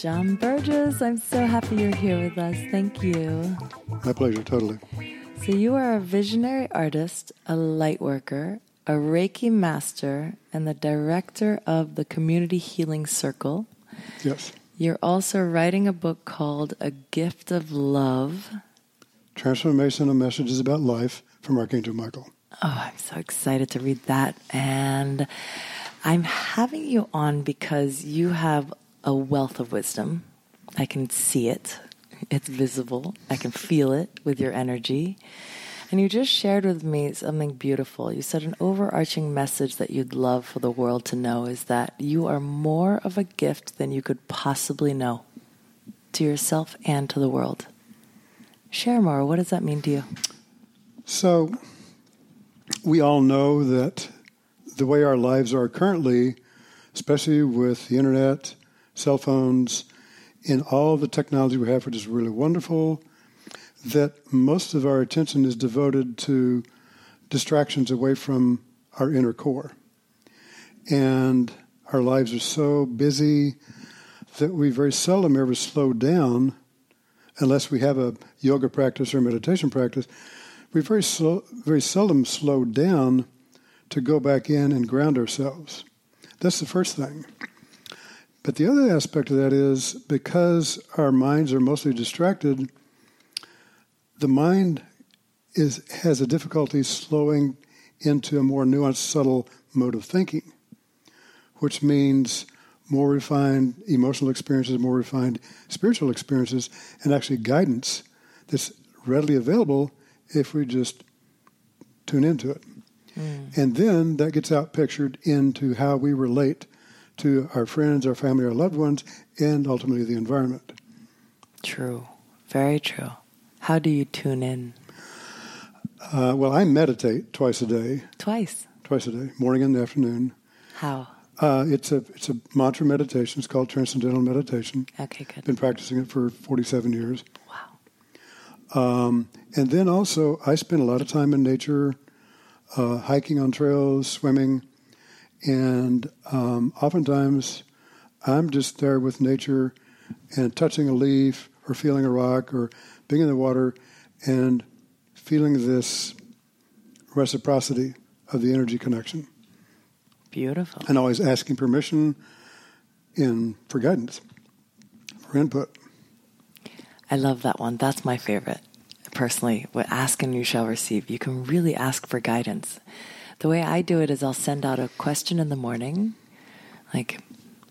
John Burgess, I'm so happy you're here with us. Thank you. My pleasure, totally. So, you are a visionary artist, a light worker, a Reiki master, and the director of the Community Healing Circle. Yes. You're also writing a book called A Gift of Love. Transformational Messages About Life from Archangel Michael. Oh, I'm so excited to read that. And I'm having you on because you have a wealth of wisdom. I can see it, it's visible. I can feel it with your energy. And you just shared with me something beautiful. You said an overarching message that you'd love for the world to know is that you are more of a gift than you could possibly know to yourself and to the world. Share more. What does that mean to you? So, we all know that the way our lives are currently, especially with the internet, cell phones, and all the technology we have, which is really wonderful, that most of our attention is devoted to distractions away from our inner core. And our lives are so busy that we very seldom ever slow down unless we have a yoga practice or meditation practice. We very, very seldom slow down to go back in and ground ourselves. That's the first thing. But the other aspect of that is because our minds are mostly distracted, the mind is has a difficulty slowing into a more nuanced, subtle mode of thinking, which means more refined emotional experiences, more refined spiritual experiences, and actually guidance that's readily available if we just tune into it. Mm. And then that gets out pictured into how we relate to our friends, our family, our loved ones, and ultimately the environment. True. Very true. How do you tune in? Uh, well, I meditate twice a day. Twice? Twice a day, morning and afternoon. How? Uh, it's a it's a mantra meditation. It's called transcendental meditation. Okay, good. Been practicing it for forty seven years. Wow. Um, and then also, I spend a lot of time in nature, uh, hiking on trails, swimming, and um, oftentimes I'm just there with nature and touching a leaf or feeling a rock or being in the water and feeling this reciprocity of the energy connection. Beautiful. And always asking permission in for guidance, for input. I love that one. That's my favorite. Personally, what ask and you shall receive. You can really ask for guidance. The way I do it is I'll send out a question in the morning, like,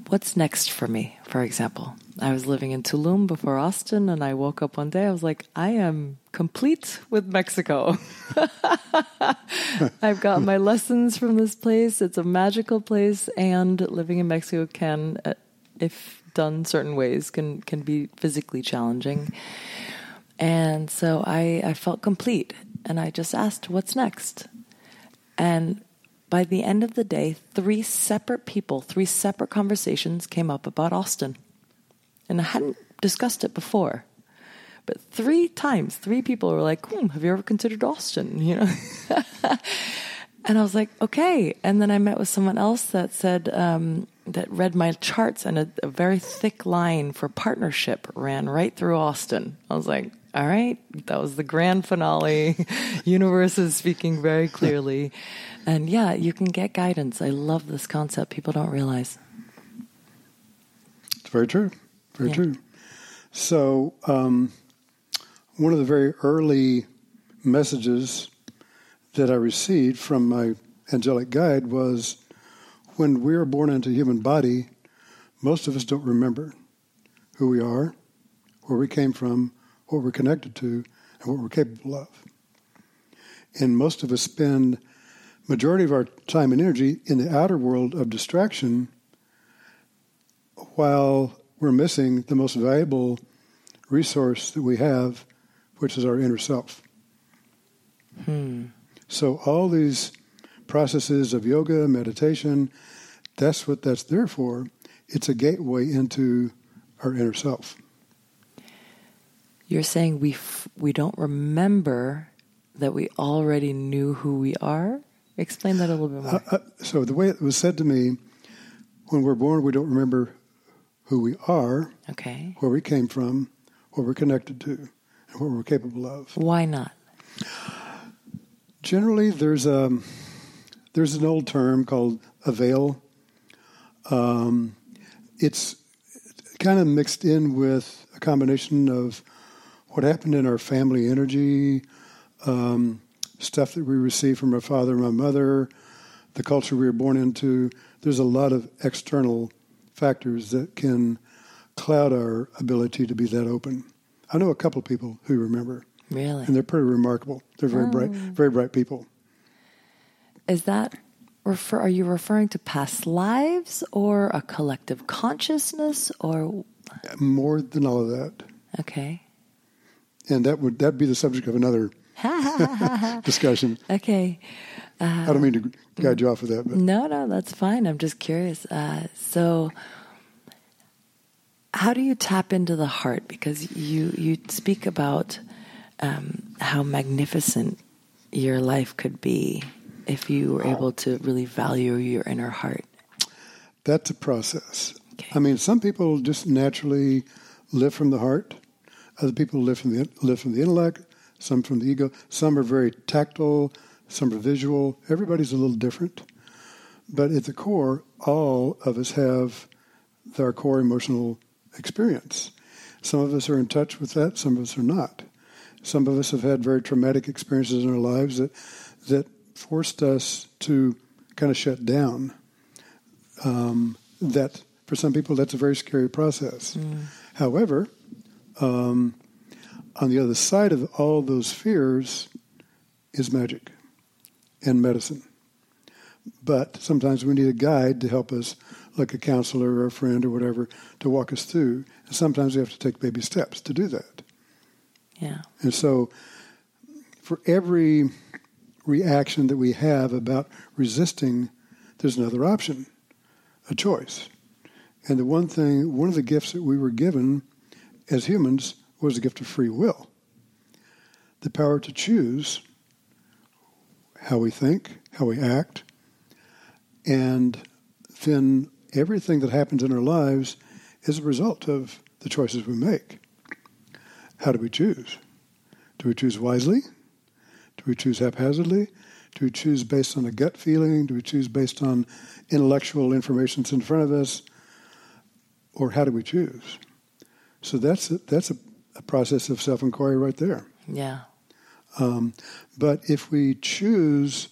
what's next for me, for example? I was living in Tulum before Austin, and I woke up one day. I was like, I am complete with Mexico. I've got my lessons from this place. It's a magical place, and living in Mexico can, uh, if done certain ways, can can be physically challenging. And so I, I felt complete, and I just asked, "What's next?" And by the end of the day, three separate people, three separate conversations came up about Austin. And I hadn't discussed it before. But three times, three people were like, hmm, have you ever considered Austin? You know? and I was like, okay. And then I met with someone else that said, um, that read my charts and a, a very thick line for partnership ran right through Austin. I was like, all right, that was the grand finale. Universe is speaking very clearly. And yeah, you can get guidance. I love this concept. People don't realize. It's very true. Very yeah. true. So, um, one of the very early messages that I received from my angelic guide was when we are born into a human body, most of us don't remember who we are, where we came from, what we're connected to, and what we're capable of. And most of us spend majority of our time and energy in the outer world of distraction while we're missing the most valuable resource that we have, which is our inner self. Hmm. So all these processes of yoga, meditation, that's what that's there for. It's a gateway into our inner self. You're saying we f- we don't remember that we already knew who we are. Explain that a little bit more. Uh, uh, so the way it was said to me, when we're born, we don't remember who we are, Okay. where we came from, what we're connected to, and what we're capable of. Why not? Generally, there's a there's an old term called a veil. Um, it's kind of mixed in with a combination of what happened in our family energy, um, stuff that we received from our father and my mother, the culture we were born into. There's a lot of external factors that can cloud our ability to be that open. I know a couple of people who remember, Really? and they're pretty remarkable. They're very bright, very bright people. Is that refer? Are you referring to past lives or a collective consciousness or? More than all of that, Okay. And that would that be the subject of another discussion. Okay. I don't mean to guide you off of that, but No, no, that's fine. I'm just curious. Uh, so, how do you tap into the heart? Because you you speak about um, how magnificent your life could be if you were able to really value your inner heart. that's a process. Okay. I mean, some people just naturally live from the heart. Other people live from the live from the intellect. Some from the ego. Some are very tactile. Some are visual. Everybody's a little different. But at the core, all of us have our core emotional experience. Some of us are in touch with that. Some of us are not. Some of us have had very traumatic experiences in our lives that that forced us to kind of shut down. Um, that for some people that's a very scary process. However, um, on the other side of all those fears is magic and medicine. But sometimes we need a guide to help us, like a counselor or a friend or whatever, to walk us through. And sometimes we have to take baby steps to do that. Yeah. And so, for every reaction that we have about resisting, there's another option, a choice. And the one thing, one of the gifts that we were given as humans was the gift of free will the power to choose how we think, how we act, and then everything that happens in our lives is a result of the choices we make. How do we choose? Do we choose wisely? Do we choose haphazardly? Do we choose based on a gut feeling? Do we choose based on intellectual information that's in front of us? Or how do we choose? So that's a, that's a, a process of self inquiry right there. Yeah. Um, but if we choose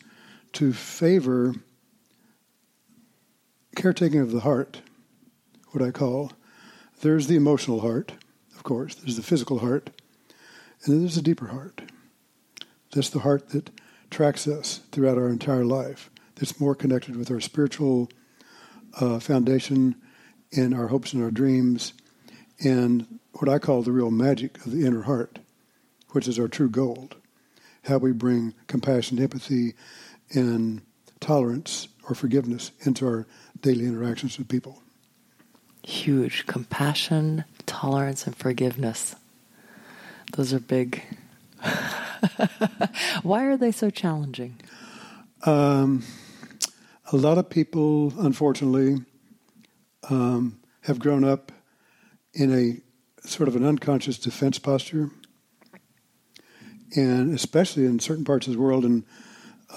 to favor caretaking of the heart, what I call, there's the emotional heart, of course, there's the physical heart, and then there's a deeper heart. That's the heart that tracks us throughout our entire life, that's more connected with our spiritual uh, foundation and our hopes and our dreams, and what I call the real magic of the inner heart, which is our true gold. How we bring compassion, empathy, and tolerance or forgiveness into our daily interactions with people. Huge compassion, tolerance, and forgiveness. Those are big. Why are they so challenging? Um, a lot of people, unfortunately, um, have grown up in a sort of an unconscious defense posture. And especially in certain parts of the world, and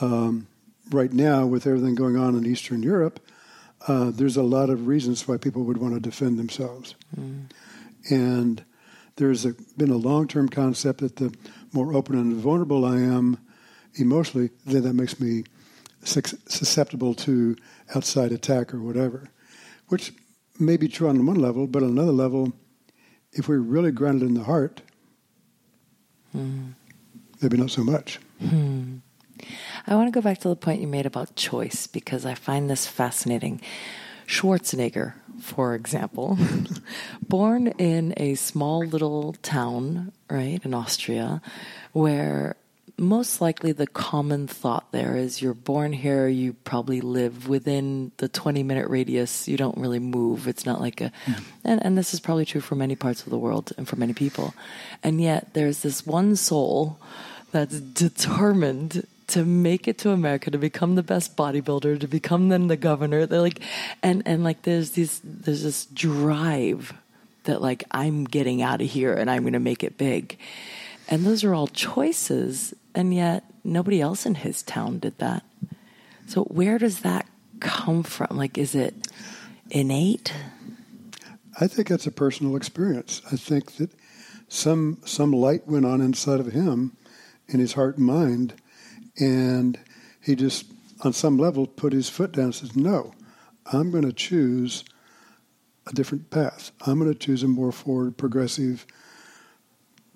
um, right now with everything going on in Eastern Europe, uh, there's a lot of reasons why people would want to defend themselves. And there's a, been a long term concept that the more open and vulnerable I am emotionally, then that makes me susceptible to outside attack or whatever, which may be true on one level, but on another level, if we're really grounded in the heart, hmm. maybe not so much. Hmm. I want to go back to the point you made about choice because I find this fascinating. Schwarzenegger, for example, born in a small little town, right, in Austria, where most likely the common thought there is you're born here, you probably live within the 20 minute radius, you don't really move. It's not like a, hmm. and, and this is probably true for many parts of the world and for many people. And yet there's this one soul that's determined to make it to America, to become the best bodybuilder, to become then the governor. They're like, and and like there's these there's this drive that like I'm getting out of here and I'm going to make it big, and those are all choices, and yet nobody else in his town did that. So where does that come from? Like, is it innate? I think that's a personal experience. I think that some some light went on inside of him, in his heart and mind, and he just, on some level, put his foot down and says, "No, I'm going to choose a different path. I'm going to choose a more forward, progressive."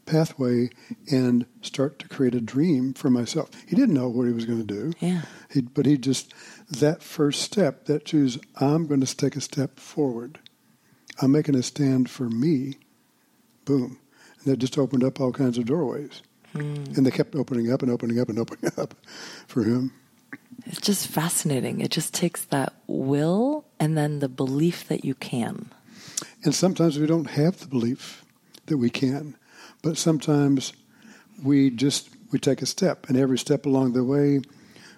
Pathway and start to create a dream for myself. He didn't know what he was going to do. Yeah. He, but he just that first step, that choose, I'm going to take a step forward. I'm making a stand for me. Boom. And that just opened up all kinds of doorways. Mm. And they kept opening up and opening up and opening up for him. It's just fascinating. It just takes that will and then the belief that you can. And sometimes we don't have the belief that we can, but sometimes we just we take a step, and every step along the way,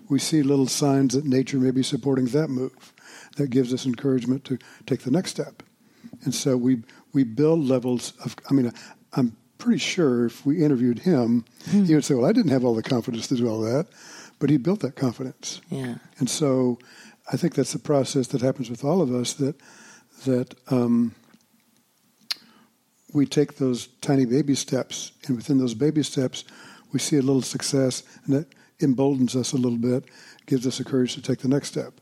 we see little signs that nature may be supporting that move. That gives us encouragement to take the next step. And so we we build levels of. I mean, I'm pretty sure if we interviewed him, hmm. he would say, "Well, I didn't have all the confidence to do all that," but he built that confidence. Yeah. And so, I think that's the process that happens with all of us. That that um, we take those tiny baby steps, and within those baby steps, we see a little success, and that emboldens us a little bit, gives us the courage to take the next step.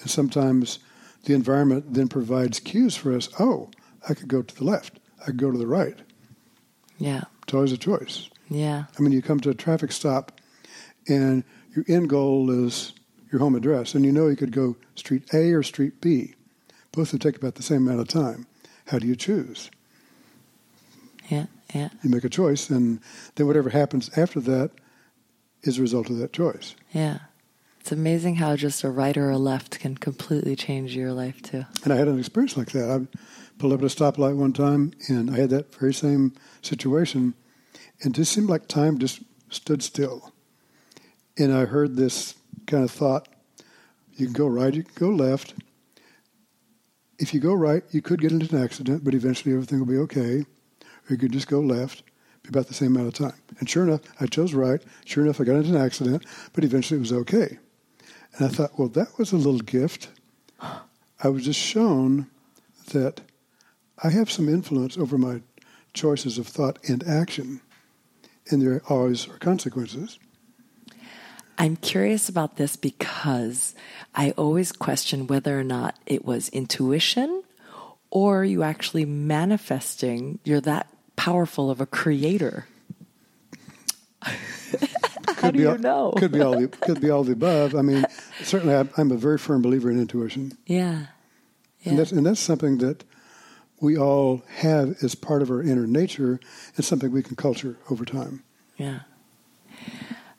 And sometimes the environment then provides cues for us. Oh, I could go to the left. I could go to the right. Yeah. It's always a choice. Yeah. I mean, you come to a traffic stop and your end goal is your home address, and you know you could go street A or street B. Both would take about the same amount of time. How do you choose? Yeah, yeah. You make a choice, and then whatever happens after that is a result of that choice. Yeah. It's amazing how just a right or a left can completely change your life too. And I had an experience like that. I pulled up at a stoplight one time, and I had that very same situation, and it just seemed like time just stood still. And I heard this kind of thought: you can go right, you can go left. If you go right, you could get into an accident, but eventually everything will be okay. You could just go left, be about the same amount of time. And sure enough, I chose right. Sure enough, I got into an accident, but eventually it was okay. And I thought, well, that was a little gift. I was just shown that I have some influence over my choices of thought and action, and there always are consequences. I'm curious about this because I always question whether or not it was intuition or you actually manifesting, you're that powerful of a creator. How do you all, know? could be all the could be all the above. I mean, certainly, I'm, I'm a very firm believer in intuition. Yeah. yeah. And that's and that's something that we all have as part of our inner nature, and something we can culture over time. Yeah.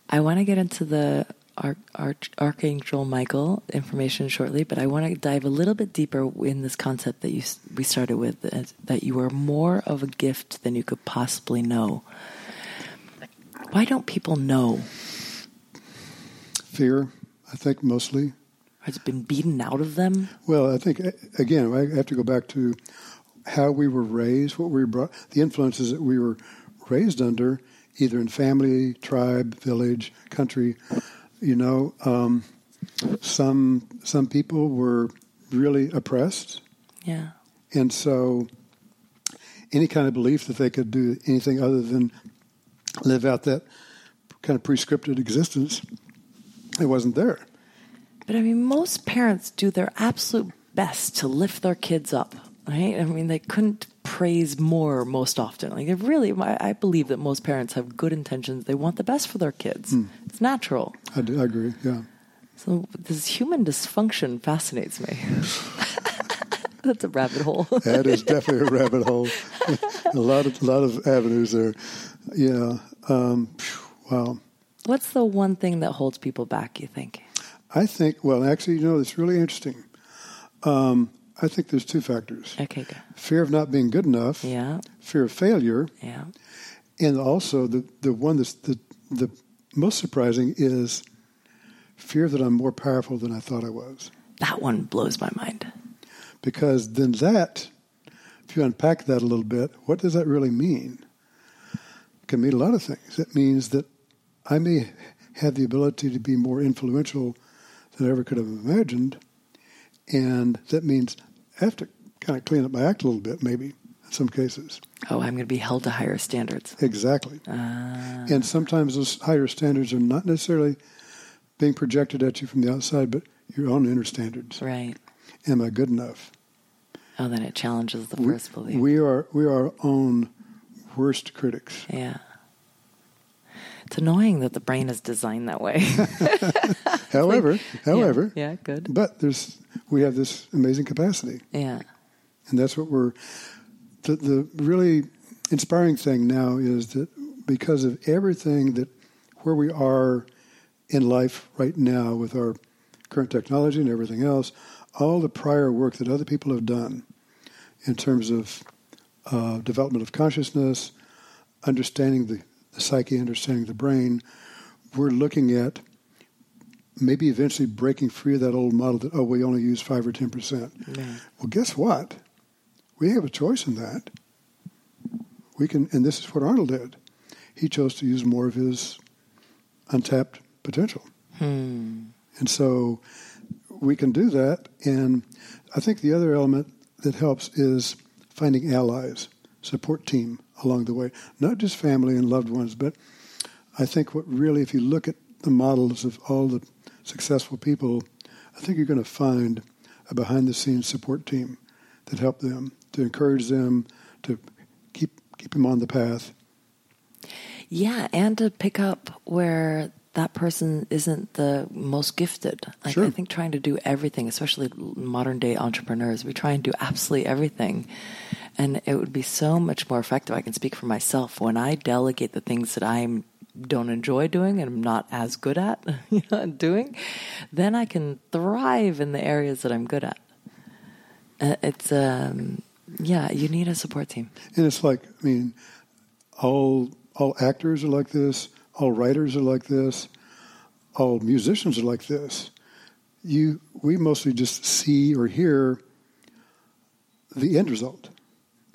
I want to get into the Arch, Arch, Archangel Michael information shortly, but I want to dive a little bit deeper in this concept that you we started with uh, that you are more of a gift than you could possibly know. Why don't people know? Fear, I think mostly. Has it been beaten out of them? Well, I think again, I have to go back to how we were raised, what we brought, the influences that we were raised under, either in family, tribe, village, country. You know, um, some some people were really oppressed. Yeah. And so, any kind of belief that they could do anything other than live out that kind of prescripted existence, it wasn't there. But I mean, most parents do their absolute best to lift their kids up, right? I mean, they couldn't praise more most often. Like, really, I, I believe that most parents have good intentions. They want the best for their kids. Mm. It's natural. I, do, I agree, yeah. So, this human dysfunction fascinates me. That's a rabbit hole. that is definitely a rabbit hole. a lot of a lot of avenues there. Yeah. Um, wow. What's the one thing that holds people back? You think? I think. Well, actually, you know, it's really interesting. Um, I think there's two factors. Okay, good. Fear of not being good enough. Yeah. Fear of failure. Yeah. And also the the one that's the the most surprising is fear that I'm more powerful than I thought I was. That one blows my mind. Because then that, if you unpack that a little bit, what does that really mean? It can mean a lot of things. It means that I may have the ability to be more influential than I ever could have imagined. And that means have to kind of clean up my act a little bit, maybe, in some cases. Oh, I'm going to be held to higher standards. Exactly. Ah. And sometimes those higher standards are not necessarily being projected at you from the outside, but your own inner standards. Right. Am I good enough? Oh, then it challenges the We- first belief. We are we are our own worst critics. yeah. It's annoying that the brain is designed that way. However, however, yeah, yeah, good. but there's we have this amazing capacity, Yeah. and that's what we're. The, the really inspiring thing now is that because of everything that where we are in life right now with our current technology and everything else, all the prior work that other people have done in terms of uh, development of consciousness, understanding the, the psyche, understanding the brain, we're looking at maybe eventually breaking free of that old model that, oh, we only use 5 or 10%. Yeah. Well, guess what? We have a choice in that. We can, and this is what Arnold did. He chose to use more of his untapped potential. Hmm. And so we can do that. And I think the other element that helps is finding allies, support team along the way, not just family and loved ones, but I think what really, if you look at the models of all the successful people, I think you're going to find a behind the scenes support team that help them, to encourage them, to keep keep them on the path. Yeah, and to pick up where that person isn't the most gifted. Like Sure. I think trying to do everything, especially modern day entrepreneurs, we try and do absolutely everything. And it would be so much more effective. I can speak for myself when I delegate the things that I don't enjoy doing and I'm not as good at doing, then I can thrive in the areas that I'm good at. Uh, It's um, yeah, you need a support team. And it's like, I mean, all all actors are like this, all writers are like this, all musicians are like this. You, we mostly just see or hear the end result,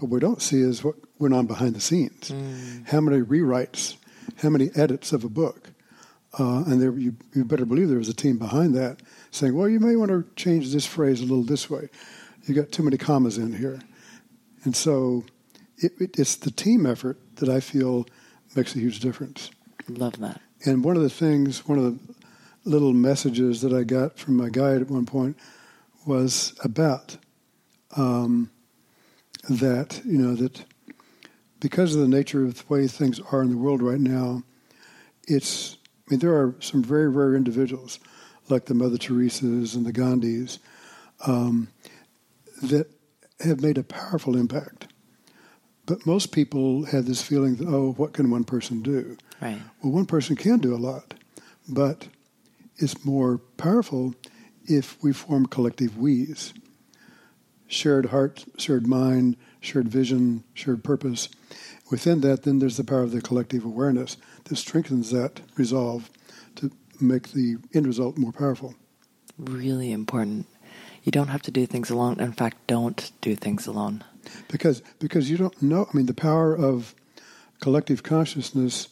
but what we don't see is what went on behind the scenes. How many rewrites, how many edits of a book, uh, and there you, you better believe there was a team behind that saying, "Well, you may want to change this phrase a little this way. You got too many commas in here." And so it, it, it's the team effort that I feel makes a huge difference. Love that. And one of the things, one of the little messages that I got from my guide at one point was about um, that, you know, that because of the nature of the way things are in the world right now, it's, I mean, there are some very rare individuals like the Mother Teresa's and the Gandhis um, that have made a powerful impact. But most people have this feeling that, oh, what can one person do? Right. Well, one person can do a lot, but it's more powerful if we form collective we's. Shared heart, shared mind, shared vision, shared purpose. Within that, then there's the power of the collective awareness that strengthens that resolve to make the end result more powerful. Really important. You don't have to do things alone. In fact, don't do things alone. because because you don't know. I mean, the power of collective consciousness.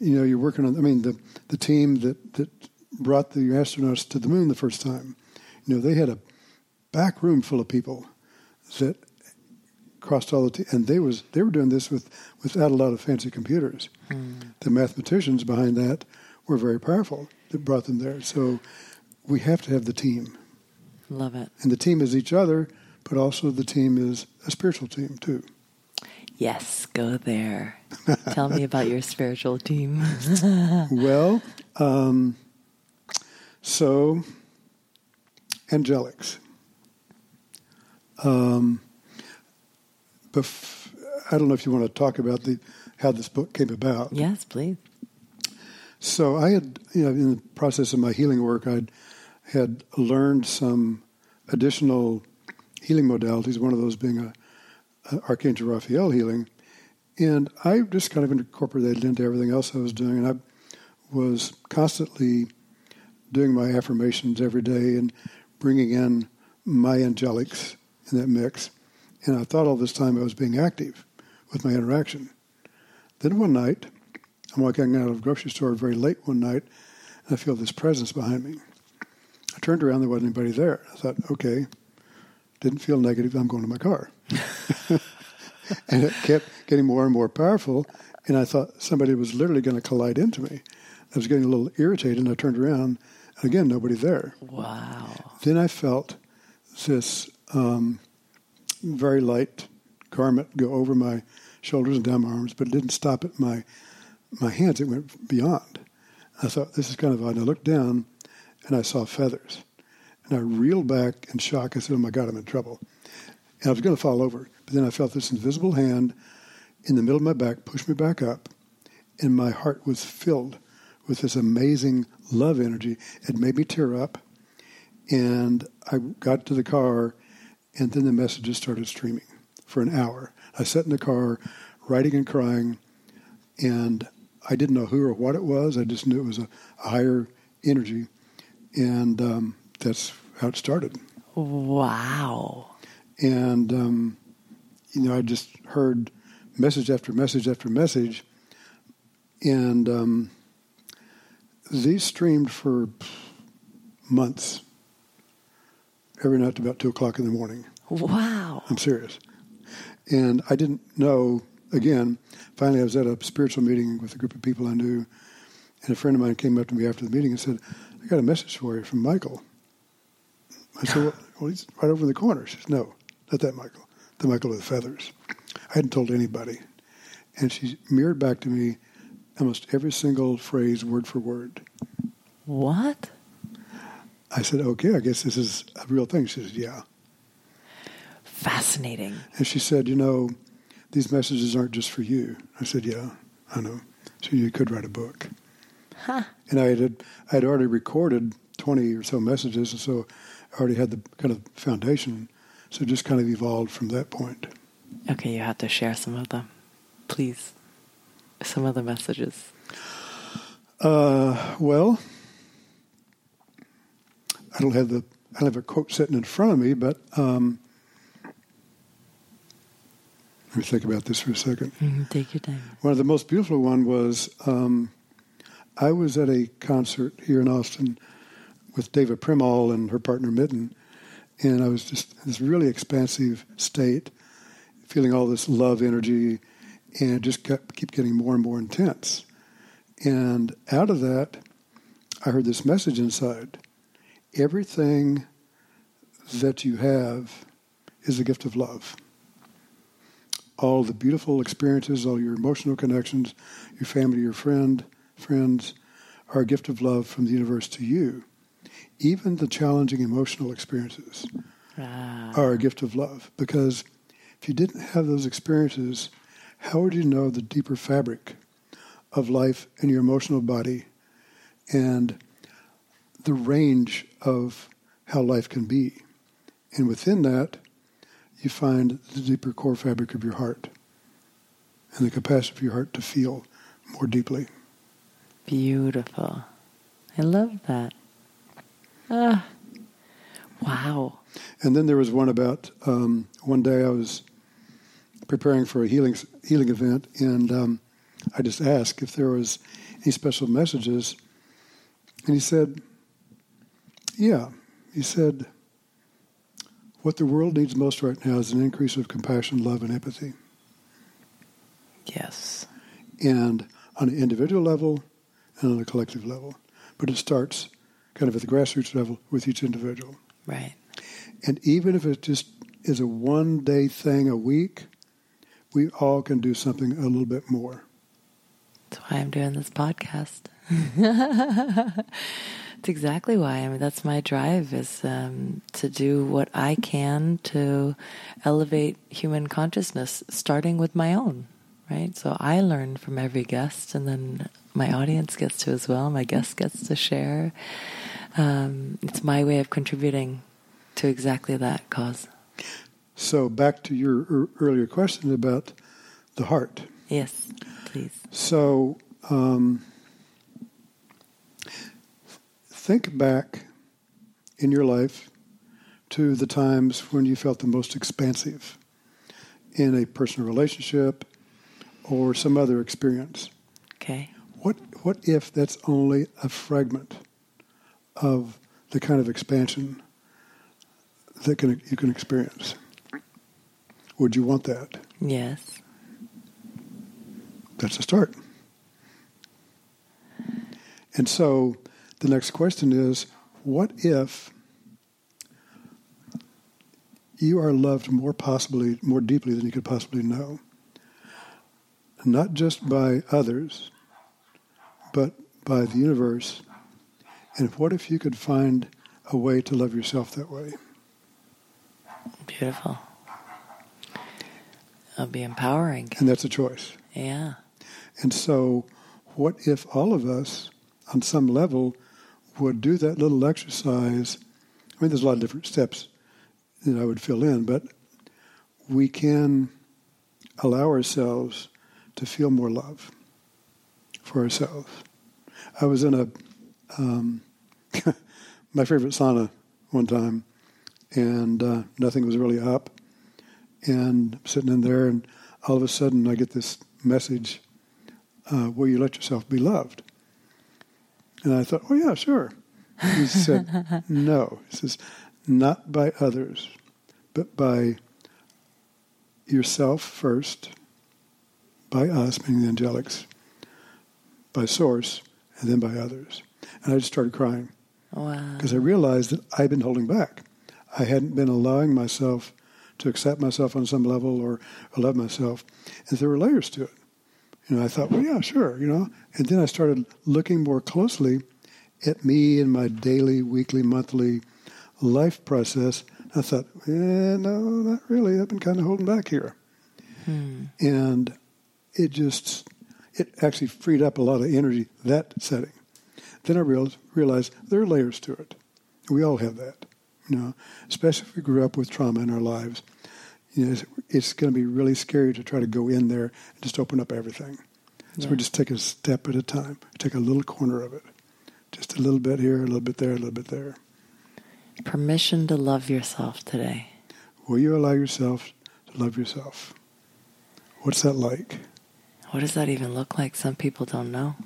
You know, you're working on. I mean, the the team that that brought the astronauts to the moon the first time. You know, they had a back room full of people that crossed all the t- and they was they were doing this with without a lot of fancy computers. The mathematicians behind that were very powerful that brought them there. So we have to have the team, Love it. and the team is each other, but also the team is a spiritual team too. Yes, go there. Tell me about your spiritual team. Well, um, so angelics. Um, bef- I don't know if you want to talk about the how this book came about. yes, please. So I had, you know, in the process of my healing work, I had learned some additional healing modalities. One of those being a, a Archangel Raphael healing, and I just kind of incorporated that into everything else I was doing. And I was constantly doing my affirmations every day and bringing in my angelics in that mix. And I thought all this time I was being active with my interaction. Then one night, I'm walking out of a grocery store very late one night, and I feel this presence behind me. I turned around, there wasn't anybody there. I thought, okay, didn't feel negative, I'm going to my car. and it kept getting more and more powerful, and I thought somebody was literally going to collide into me. I was getting a little irritated, and I turned around, and again, nobody there. Wow. Then I felt this um, very light garment go over my shoulders and down my arms, but it didn't stop at my my hands. It went beyond. I thought this is kind of odd. I looked down, and I saw feathers, and I reeled back in shock. I said, "Oh my God, I'm in trouble!" And I was going to fall over, but then I felt this invisible hand in the middle of my back push me back up, and my heart was filled with this amazing love energy. It made me tear up, and I got to the car, and then the messages started streaming for an hour. I sat in the car, writing and crying, and I didn't know who or what it was. I just knew it was a, a higher energy, and um, that's how it started. Wow. And um, you know, I just heard message after message after message, and um, these streamed for months, every night about two o'clock in the morning. Wow. I'm serious. And I didn't know, again, finally I was at a spiritual meeting with a group of people I knew, and a friend of mine came up to me after the meeting and said, I got a message for you from Michael. I said, well, well, he's right over in the corner. She says, no, not that Michael, the Michael with the feathers. I hadn't told anybody. And she mirrored back to me almost every single phrase, word for word. What? I said, okay, I guess this is a real thing. She said, yeah. Fascinating. And she said, you know, these messages aren't just for you. I said, yeah, I know. So you could write a book. Huh. And I had, I had already recorded 20 or so messages, and so I already had the kind of foundation. So it just kind of evolved from that point. Okay, you have to share some of them, please. Some of the messages. Uh, well, I don't have the I don't have a quote sitting in front of me, but um, let me think about this for a 2nd Mm-hmm. Take your time. One of the most beautiful one was um, I was at a concert here in Austin with Deva Premal and her partner Miten, and I was just in this really expansive state, feeling all this love energy, and it just kept keep getting more and more intense. And out of that, I heard this message inside: everything that you have is a gift of love all the beautiful experiences, all your emotional connections, your family, your friend, friends, are a gift of love from the universe to you. Even the challenging emotional experiences Ah. are a gift of love because if you didn't have those experiences, how would you know the deeper fabric of life in your emotional body and the range of how life can be? And within that, you find the deeper core fabric of your heart and the capacity of your heart to feel more deeply. Beautiful. I love that. Ah. Wow. And then there was one about um, one day I was preparing for a healing healing event, and um, I just asked if there was any special messages, and he said, "Yeah." He said, "What the world needs most right now is an increase of compassion, love, and empathy, Yes. and on an individual level and on a collective level. But it starts kind of at the grassroots level with each individual." Right. And even if it just is a one day thing a week, we all can do something a little bit more. That's why I'm doing this podcast. It's exactly why. I mean, that's my drive is um, to do what I can to elevate human consciousness, starting with my own. Right. So I learn from every guest, and then my audience gets to as well. My guest gets to share. Um, it's my way of contributing to exactly that cause. So, back to your er- earlier question about the heart. Yes, please. So, um, think back in your life to the times when you felt the most expansive in a personal relationship or some other experience. Okay. What what if that's only a fragment of the kind of expansion that can you can experience? Would you want that? Yes. That's a start. And so the next question is what if you are loved more possibly more deeply than you could possibly know? Not just by others, but by the universe. And what if you could find a way to love yourself that way? Beautiful. It'll be empowering. And that's a choice. Yeah. And so, what if all of us, on some level, would do that little exercise? I mean, there's a lot of different steps that I would fill in, but we can allow ourselves to feel more love for ourselves. I was in a um, my favorite sauna one time, and uh, nothing was really up, and sitting in there, and all of a sudden I get this message: uh, "Will you let yourself be loved?" And I thought, "Oh yeah, sure." He said, "No." He says, "Not by others, but by yourself first, by us, meaning the angelics, by source, and then by others." And I just started crying Wow. because I realized that I'd been holding back. I hadn't been allowing myself to accept myself on some level or, or love myself. And there were layers to it. You know, I thought, well, yeah, sure, you know. And then I started looking more closely at me and my daily, weekly, monthly life process. I thought, eh, no, not really. I've been kind of holding back here. Hmm. And it just, it actually freed up a lot of energy, that setting. Then I realized, realized there are layers to it. We all have that, you know, especially if we grew up with trauma in our lives. You know, it's, it's going to be really scary to try to go in there and just open up everything. So Yeah. we just take a step at a time, take a little corner of it, just a little bit here, a little bit there, a little bit there. Permission to love yourself today. Will you allow yourself to love yourself? What's that like? What does that even look like? Some people don't know.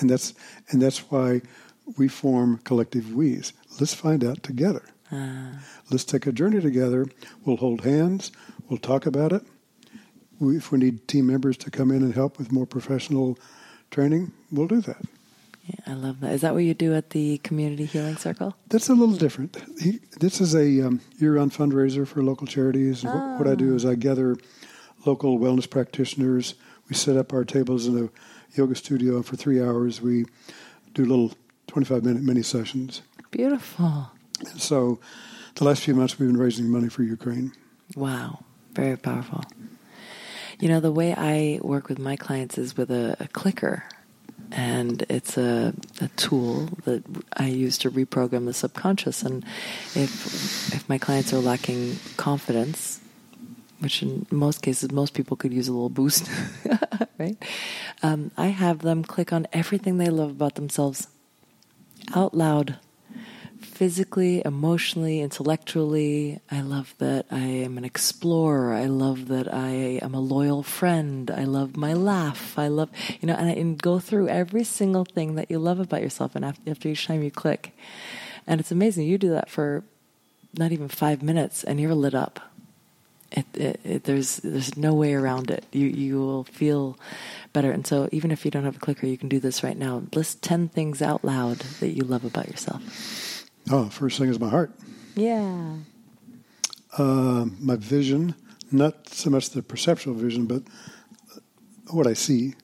And that's and that's why we form collective we's. Let's find out together. Uh, Let's take a journey together. We'll hold hands. We'll talk about it. We, if we need team members to come in and help with more professional training, we'll do that. yeah, I love that. Is that what you do at the Community Healing Circle? That's a little different. He, this is a um, year-round fundraiser for local charities. And what, what I do is I gather local wellness practitioners. We set up our tables in a yoga studio, and for three hours we do little 25-minute mini sessions. Beautiful. So, the last few months we've been raising money for Ukraine. Wow. Very powerful. You know, the way I work with my clients is with a, a clicker. And it's a, a tool that I use to reprogram the subconscious. And if if my clients are lacking confidence, which in most cases most people could use a little boost, right? Um, I have them click on everything they love about themselves out loud physically, emotionally, intellectually. I love that I am an explorer. I love that I am a loyal friend. I love my laugh. I love, you know, and, I, and go through every single thing that you love about yourself. And after, after each time you click, and it's amazing. You do that for not even five minutes, and you're lit up. It, it, it, there's there's no way around it. You you will feel better. And so even if you don't have a clicker, you can do this right now. List ten things out loud that you love about yourself. Oh, first thing is my heart. Yeah. Uh, my vision, not so much the perceptual vision, but what I see,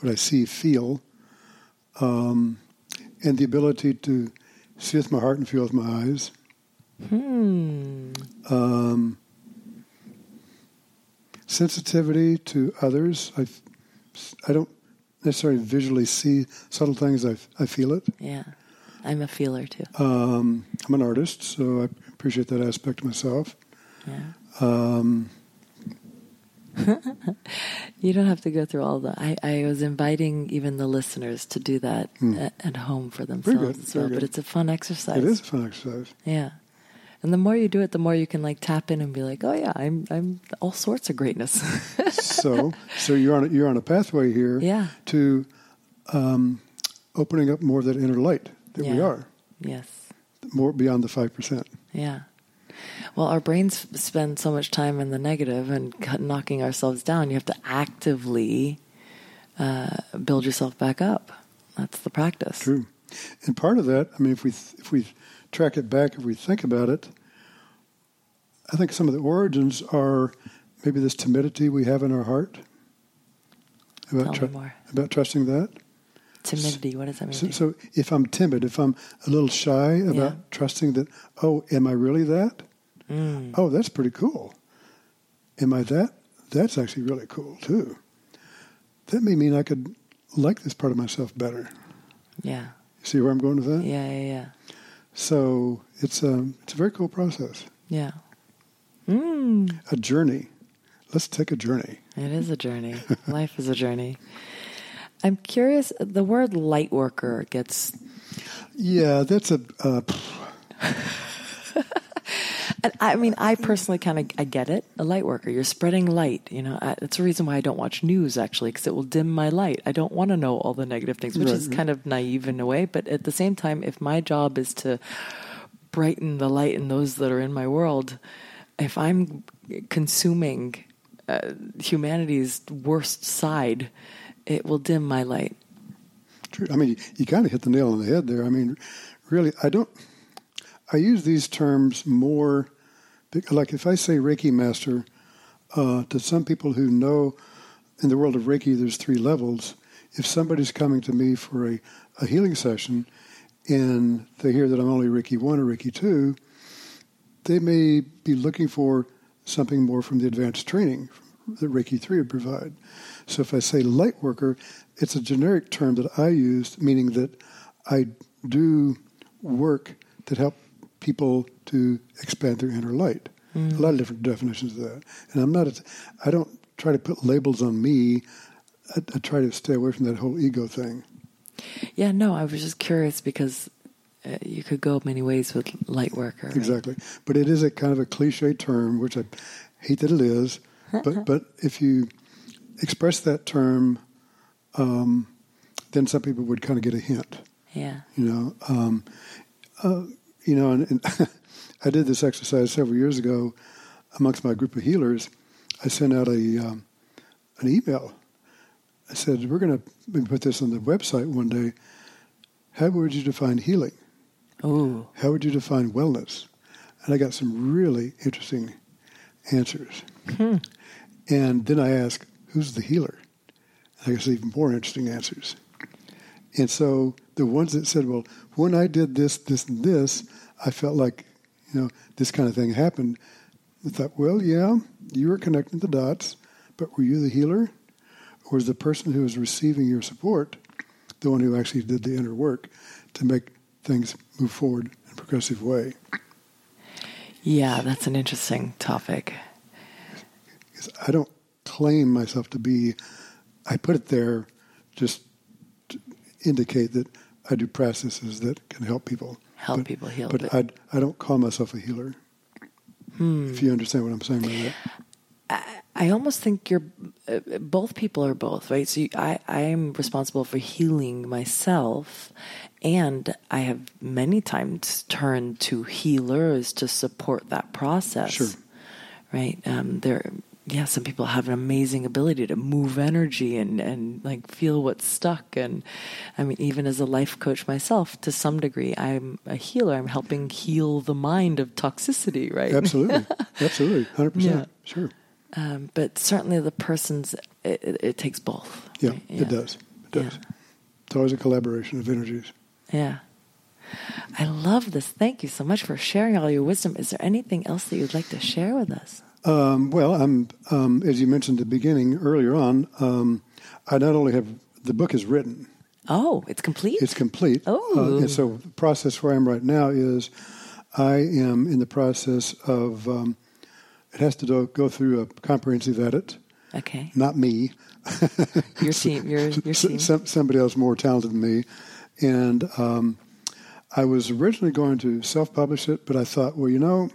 what I see, feel, um, and the ability to see with my heart and feel with my eyes. Hmm. Um, sensitivity to others. I, I don't necessarily visually see subtle things. I, I feel it. Yeah. I'm a feeler too. Um, I'm an artist, so I appreciate that aspect myself. Yeah. Um, You don't have to go through all the. I, I was inviting even the listeners to do that at, at home for themselves good, as well. But it's a fun exercise. It is a fun exercise. Yeah. And the more you do it, the more you can like tap in and be like, oh yeah, I'm I'm all sorts of greatness. so, so you're on a, you're on a pathway here Yeah. to um, opening up more of that inner light that we are, yes. more beyond the five percent. Yeah. Well, our brains spend so much time in the negative and knocking ourselves down. You have to actively uh, build yourself back up. That's the practice. True, and part of that, I mean, if we th- if we track it back, if we think about it, I think some of the origins are maybe this timidity we have in our heart about more. about trusting that. Timidity. What does that mean? So, so if I'm timid, if I'm a little shy about Yeah. trusting that, oh, am I really that? Mm. Oh, that's pretty cool. Am I that? That's actually really cool too. That may mean I could like this part of myself better. Yeah. See where I'm going with that? Yeah. Yeah. Yeah. So it's a it's a very cool process, Yeah. Mm. a journey. Let's take a journey. It is a journey. Life is a journey. I'm curious. The word light worker gets. Yeah, that's a uh, and I mean, I personally kind of I get it. A light worker, you're spreading light. You know, I, that's the reason why I don't watch news actually, because it will dim my light. I don't want to know all the negative things, which Right, is right. kind of naive in a way. But at the same time, if my job is to brighten the light in those that are in my world, if I'm consuming uh, humanity's worst side, it will dim my light. True. I mean, you, kind of hit the nail on the head there. I mean, really, I don't. I use these terms more, like if I say Reiki master, uh, to some people who know in the world of Reiki, there's three levels. If somebody's coming to me for a, a healing session and they hear that I'm only Reiki 1 or Reiki 2, they may be looking for something more from the advanced training that Reiki 3 would provide. So if I say light worker, it's a generic term that I use, meaning that I do work that help people to expand their inner light. A lot of different definitions of that. And I'm not, I don't try to put labels on me. I, I try to stay away from that whole ego thing. Yeah, no, I was just curious because uh, you could go many ways with light worker. right? Exactly. But it is a kind of a cliche term, which I hate that it is. but but if you express that term, um, then some people would kind of get a hint. Yeah. You know, um, uh, you know, and, and I did this exercise several years ago amongst my group of healers. I sent out a um, an email. I said, "We're going to put this on the website one day. How would you define healing?" How would you define wellness? And I got some really interesting answers. And then I asked, who's the healer? I guess even more interesting answers. And so the ones that said, well, when I did this, this, and this, I felt like, you know, this kind of thing happened. I thought, well, yeah, you were connecting the dots, but were you the healer? Or was the person who was receiving your support the one who actually did the inner work to make things move forward in a progressive way? Yeah, that's an interesting topic. Because I don't claim myself to be, I put it there just to indicate that I do practices that can help people. Help But- people heal. But but- I, I don't call myself a healer. If you understand what I'm saying by that. I almost think you're uh, both people are both right. So you, I I am responsible for healing myself, and I have many times turned to healers to support that process. Sure. Right. Um, there. Yeah, some people have an amazing ability to move energy and, and like feel what's stuck. And I mean, even as a life coach myself, to some degree, I'm a healer. I'm helping heal the mind of toxicity, right? Absolutely. Absolutely. 100%. Yeah. Sure. Um, but certainly the person's, it, it, it takes both. Yeah, right? it does. It does. Yeah. It's always a collaboration of energies. Yeah. I love this. Thank you so much for sharing all your wisdom. Is there anything else that you'd like to share with us? Um, well, I'm, um, as you mentioned at the beginning earlier on, um, I not only have the book is written, Oh, it's complete? it's complete. Oh. Uh, and so the process where I am right now is I am in the process of, um, it has to do, go through a comprehensive edit. Okay. not me. Your team. Your your team. some, somebody else more talented than me. And um, I was originally going to self publish it, but I thought, well, you know,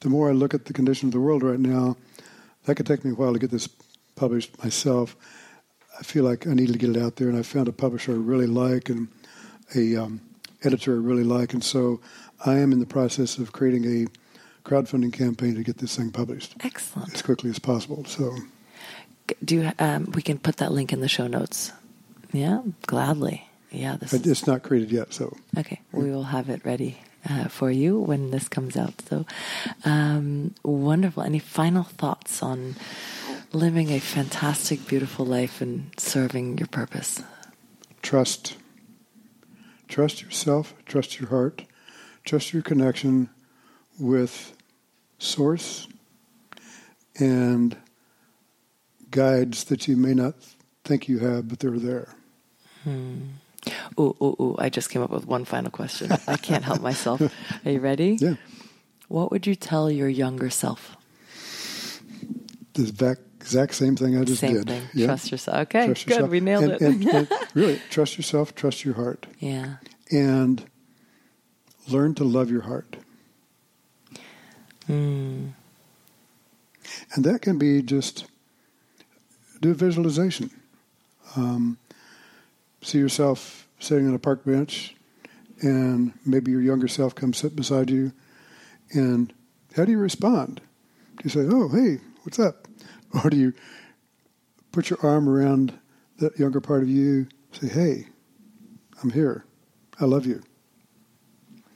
the more I look at the condition of the world right now, that could take me a while to get this published myself. I feel like I needed to get it out there, and I found a publisher I really like and a um, editor I really like, and so I am in the process of creating a crowdfunding campaign to get this thing published Excellent. as quickly as possible. So Do you, um, we can put that link in the show notes? Yeah, gladly. Yeah, this but is it's not created yet. So Okay, we will have it ready uh, for you when this comes out. So um, wonderful. Any final thoughts on living a fantastic, beautiful life and serving your purpose? trust. Trust yourself, trust your heart, trust your connection with Source and guides that you may not think you have, but they're there. Ooh, ooh, ooh! I just came up with one final question. I can't help myself. Are you ready? Yeah. What would you tell your younger self? The exact, exact same thing I just Same did. thing. Yeah. Trust yourself. Okay, Trust good. yourself. We nailed And- it. and- and really, trust yourself, trust your heart, yeah. and learn to love your heart. Mm. And that can be just do a visualization. Um, see yourself sitting on a park bench, and maybe your younger self comes sit beside you. And how do you respond? Do you say, "Oh, hey, what's up?" Or do you put your arm around that younger part of you, say, "Hey, I'm here. I love you.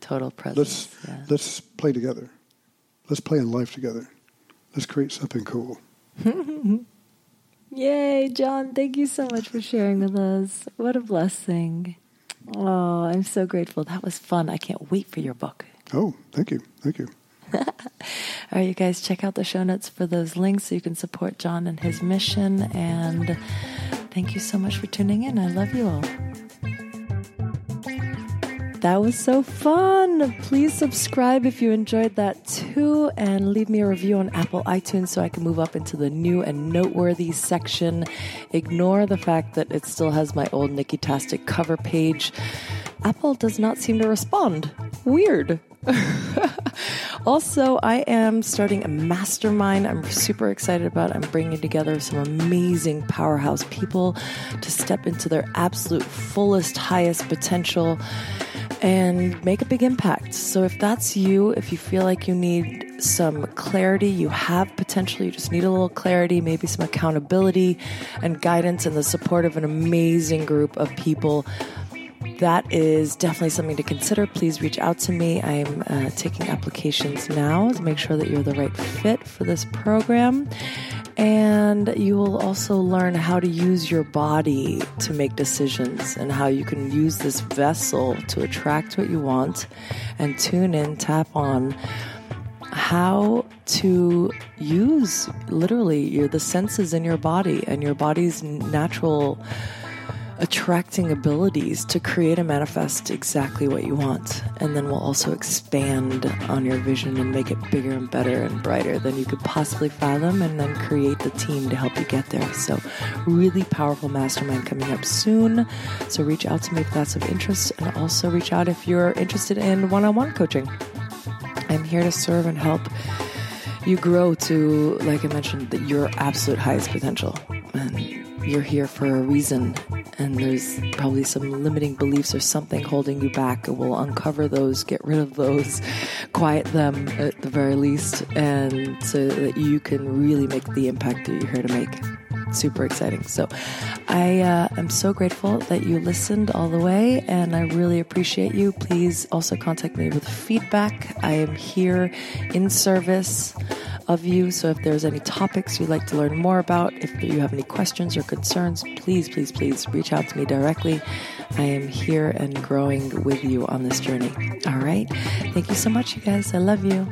Total presence. Let's yeah. let's play together. Let's play in life together. Let's create something cool." Yay, John. Thank you so much for sharing with us. What a blessing. Oh, I'm so grateful. That was fun. I can't wait for your book. Oh, thank you, thank you. All right, you guys, check out the show notes for those links so you can support John and his mission. And thank you so much for tuning in. I love you all. That was so fun. Please subscribe if you enjoyed that too, and leave me a review on Apple iTunes so I can move up into the new and noteworthy section. Ignore the fact that it still has my old Nikki Tastic cover page. Apple does not seem to respond. Weird. Also, I am starting a mastermind I'm super excited about. I'm bringing together some amazing powerhouse people to step into their absolute fullest, highest potential and make a big impact. So, if that's you, if you feel like you need some clarity, you have potential, you just need a little clarity, maybe some accountability and guidance, and the support of an amazing group of people that is definitely something to consider. Please reach out to me. I'm uh, taking applications now to make sure that you're the right fit for this program. And you will also learn how to use your body to make decisions and how you can use this vessel to attract what you want and tune in, tap on how to use literally your the senses in your body and your body's natural attracting abilities to create and manifest exactly what you want. And then we'll also expand on your vision and make it bigger and better and brighter than you could possibly fathom, and then create the team to help you get there. So, really powerful mastermind coming up soon. So, reach out to me if that's of interest, and also reach out if you're interested in one on one coaching. I'm here to serve and help you grow to, like I mentioned, your absolute highest potential. And you're here for a reason. And there's probably some limiting beliefs or something holding you back. We'll uncover those, get rid of those, quiet them at the very least, and so that you can really make the impact that you're here to make super exciting. So I uh, am so grateful that you listened all the way and I really appreciate you. Please also contact me with feedback. I am here in service of you. So if there's any topics you'd like to learn more about, if you have any questions or concerns, please, please, please reach out to me directly. I am here and growing with you on this journey. All right. Thank you so much, you guys. I love you.